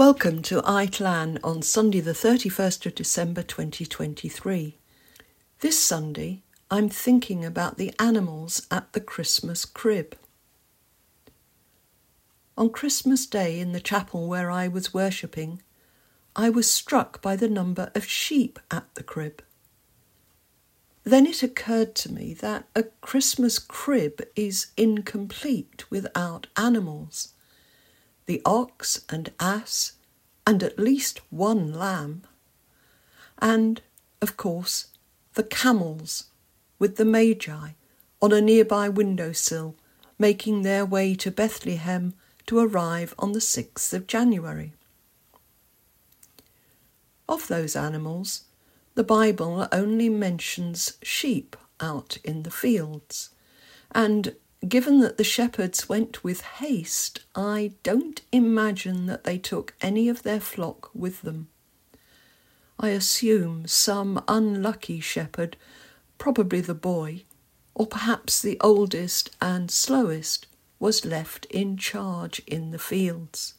Welcome to i-Llan on Sunday, the 31st of December 2023. This Sunday, I'm thinking about the animals at the Christmas crib. On Christmas Day in the chapel where I was worshipping, I was struck by the number of sheep at the crib. Then it occurred to me that a Christmas crib is incomplete without animals the ox and ass, and at least one lamb. And, of course, the camels with the Magi on a nearby windowsill making their way to Bethlehem to arrive on the 6th of January. Of those animals, the Bible only mentions sheep out in the fields, and given that the shepherds went with haste, I don't imagine that they took any of their flock with them. I assume some unlucky shepherd, probably the boy, or perhaps the oldest and slowest, was left in charge in the fields.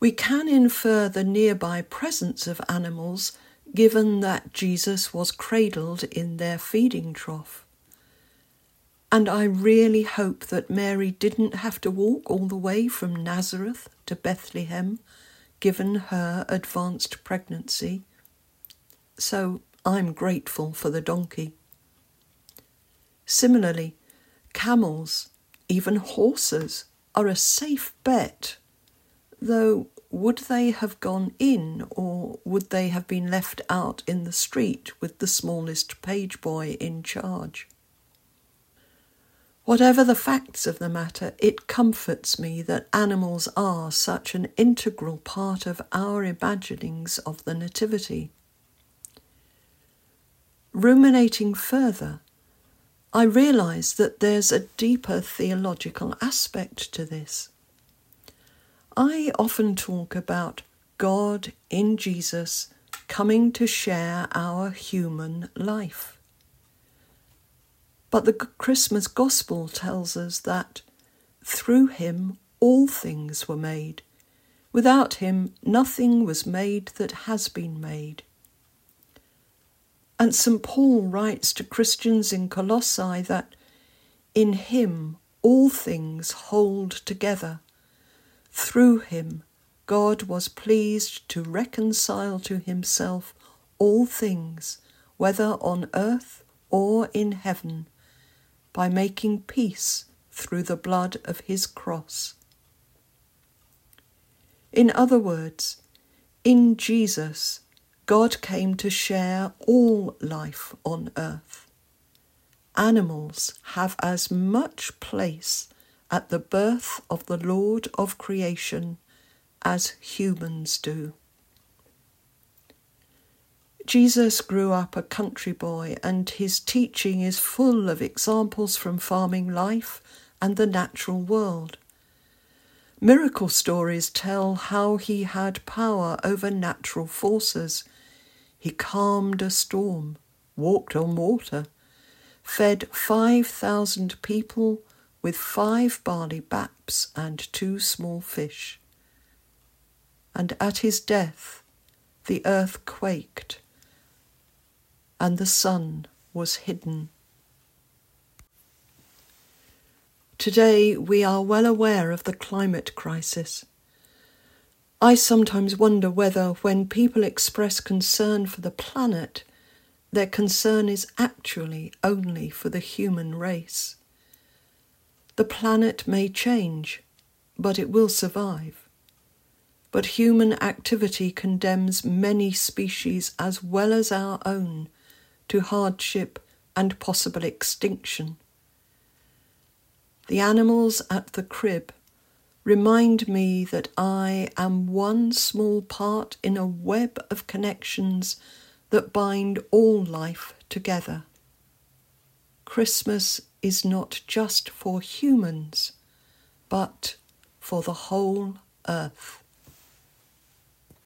We can infer the nearby presence of animals given that Jesus was cradled in their feeding trough. And I really hope that Mary didn't have to walk all the way from Nazareth to Bethlehem, given her advanced pregnancy. So I'm grateful for the donkey. Similarly, camels, even horses, are a safe bet, though would they have gone in or would they have been left out in the street with the smallest page boy in charge? Whatever the facts of the matter, it comforts me that animals are such an integral part of our imaginings of the Nativity. Ruminating further, I realise that there's a deeper theological aspect to this. I often talk about God in Jesus coming to share our human life. But the Christmas Gospel tells us that through him all things were made. Without him, nothing was made that has been made. And St. Paul writes to Christians in Colossae that in him all things hold together. Through him, God was pleased to reconcile to himself all things, whether on earth or in heaven by making peace through the blood of his cross. In other words, in Jesus, God came to share all life on earth. Animals have as much place at the birth of the Lord of creation as humans do. Jesus grew up a country boy, and his teaching is full of examples from farming life and the natural world. Miracle stories tell how he had power over natural forces. He calmed a storm, walked on water, fed 5,000 people with five barley baps and two small fish. And at his death, the earth quaked and the sun was hidden. Today we are well aware of the climate crisis. I sometimes wonder whether, when people express concern for the planet, their concern is actually only for the human race. The planet may change, but it will survive. But human activity condemns many species as well as our own to hardship and possible extinction. The animals at the crib remind me that I am one small part in a web of connections that bind all life together. Christmas is not just for humans, but for the whole earth.